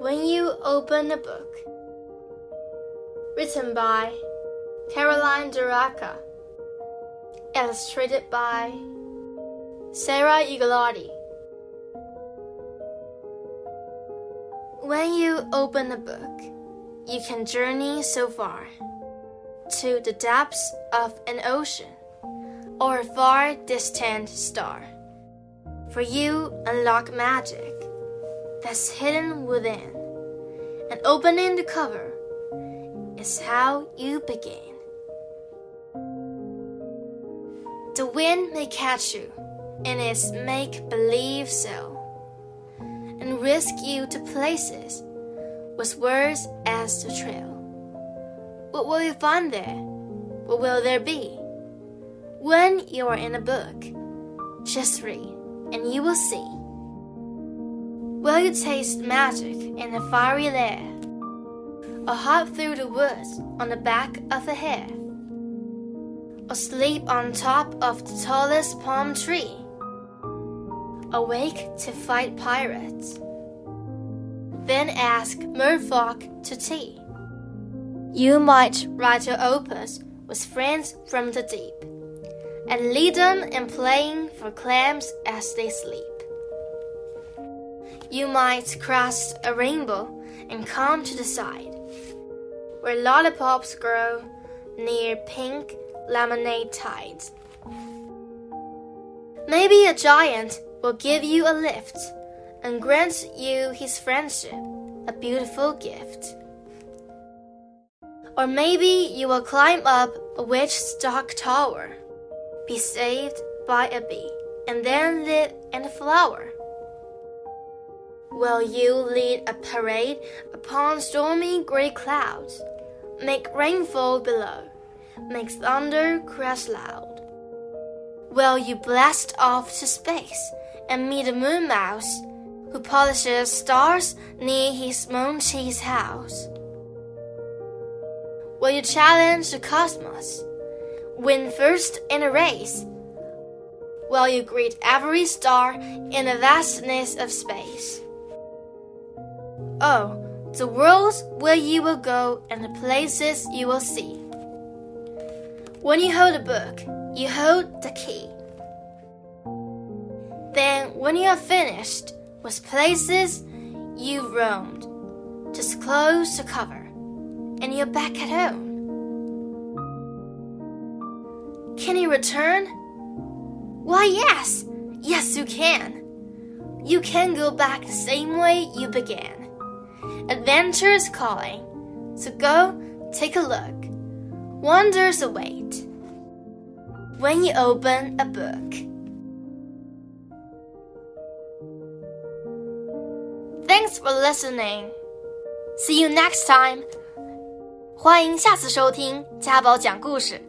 When you open a book, written by Caroline Duraca, illustrated by Sara Ugolotti. When you open a book, you can journey so far to the depths of an ocean or a far distant star. For you unlock magic that's hidden within. And opening the cover is how you begin. The wind may catch you in its make believe sail and risk you to places with words as the trail. What will you find there? What will there be? When you are in a book, just read and you will see. Will you taste magic in the fiery lair? Or hop through the woods on the back of a hare? Or sleep on top of the tallest palm tree? Awake to fight pirates? Then ask merfolk to tea. You might write your opus with friends from the deep and lead them in playing for clams as they sleep. You might cross a rainbow and come to the side where lollipops grow near pink lemonade tides. Maybe a giant will give you a lift and grant you his friendship, a beautiful gift. Or maybe you will climb up a witch's stock tower, be saved by a bee, and then live in a flower. Will you lead a parade upon stormy gray clouds? Make rainfall below, make thunder crash loud. Will you blast off to space and meet a moon mouse who polishes stars near his moon cheese house? Will you challenge the cosmos, win first in a race? Will you greet every star in the vastness of space? Oh, the worlds where you will go and the places you will see. When you hold a book, you hold the key. Then, when you are finished with places you've roamed, just close the cover and you're back at home. Can you return? Why, yes, yes, you can. You can go back the same way you began. Adventure is calling. So go take a look. Wonders await when you open a book. Thanks for listening. See you next time. 欢迎下次收听家宝讲故事。